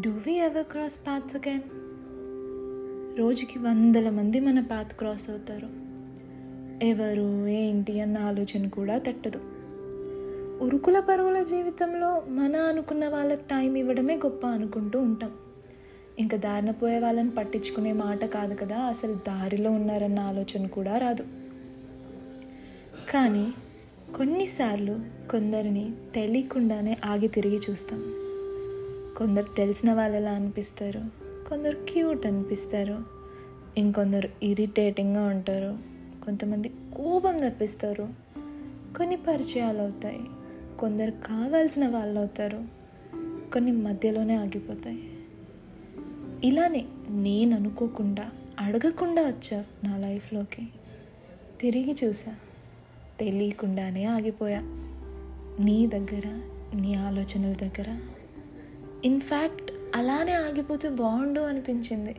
Do we ever cross paths again రోజుకి వందల మంది మన పాత్ క్రాస్ అవుతారు. ఎవరు ఏంటి అన్న ఆలోచన కూడా తట్టదు. ఉరుకుల పరుగుల జీవితంలో మన అనుకున్న వాళ్ళకి టైం ఇవ్వడమే గొప్ప అనుకుంటూ ఉంటాం. ఇంకా దారిన పోయే వాళ్ళని పట్టించుకునే మాట కాదు కదా అసలు దారిలో ఉన్నారన్న ఆలోచన కూడా రాదు. కానీ కొన్నిసార్లు కొందరిని తెలియకుండానే ఆగి తిరిగి చూస్తాం. కొందరు తెలిసిన వాళ్ళలా అనిపిస్తారు. కొందరు క్యూట్ అనిపిస్తారు. ఇంకొందరు ఇరిటేటింగ్గా ఉంటారు. కొంతమంది కోపం తప్పిస్తారు. కొన్ని పరిచయాలు అవుతాయి. కొందరు కావాల్సిన వాళ్ళు అవుతారు. కొన్ని మధ్యలోనే ఆగిపోతాయి. ఇలానే నేను అనుకోకుండా అడగకుండా వచ్చా నా లైఫ్లోకి. తిరిగి చూసా. తెలియకుండానే ఆగిపోయా. నీ దగ్గర నీ ఆలోచనల దగ్గర. ఇన్ఫ్యాక్ట్ అలానే ఆగిపోతే బాగుండు అనిపించింది.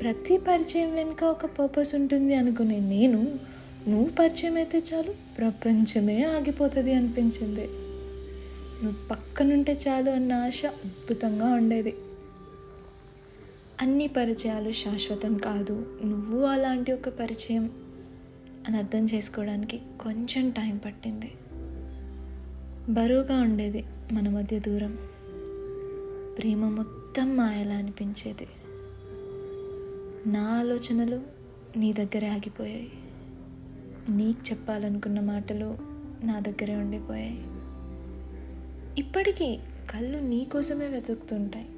ప్రతి పరిచయం వెనుక ఒక పర్పస్ ఉంటుంది అనుకునే నేను నువ్వు పరిచయం అయితే చాలు ప్రపంచమే ఆగిపోతుంది అనిపించింది. నువ్వు పక్కనుంటే చాలు అన్న ఆశ అద్భుతంగా ఉండేది. అన్ని పరిచయాలు శాశ్వతం కాదు నువ్వు అలాంటి ఒక పరిచయం అని అర్థం చేసుకోవడానికి కొంచెం టైం పట్టింది. బరువుగా ఉండేది మన మధ్య దూరం. ప్రేమ మొత్తం మాయలా అనిపించేది. నా ఆలోచనలు నీ దగ్గరే ఆగిపోయాయి. నీకు చెప్పాలనుకున్న మాటలు నా దగ్గరే ఉండిపోయాయి. ఇప్పటికీ కళ్ళు నీ కోసమే వెతుకుతుంటాయి.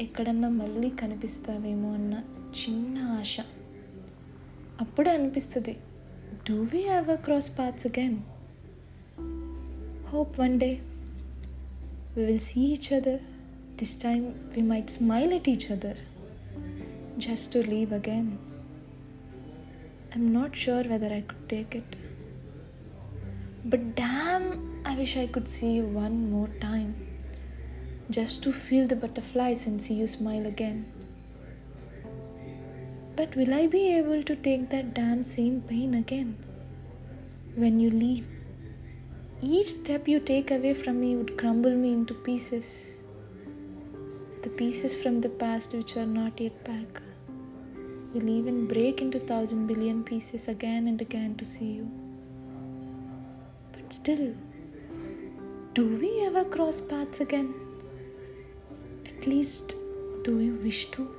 ఎక్కడన్నా మళ్ళీ కనిపిస్తావేమో అన్న చిన్న ఆశ. అప్పుడే అనిపిస్తుంది do we ever cross paths again hope one day we will see each other This time we might smile at each other just to leave again. I'm not sure whether I could take it. But damn, I wish I could see you one more time just to feel the butterflies and see you smile again. But will I be able to take that damn same pain again when you leave? Each step you take away from me would crumble me into pieces. Pieces from the past which are not yet back will even break into thousand billion pieces again and again to see you. But still, do we ever cross paths again? At least, do you wish to?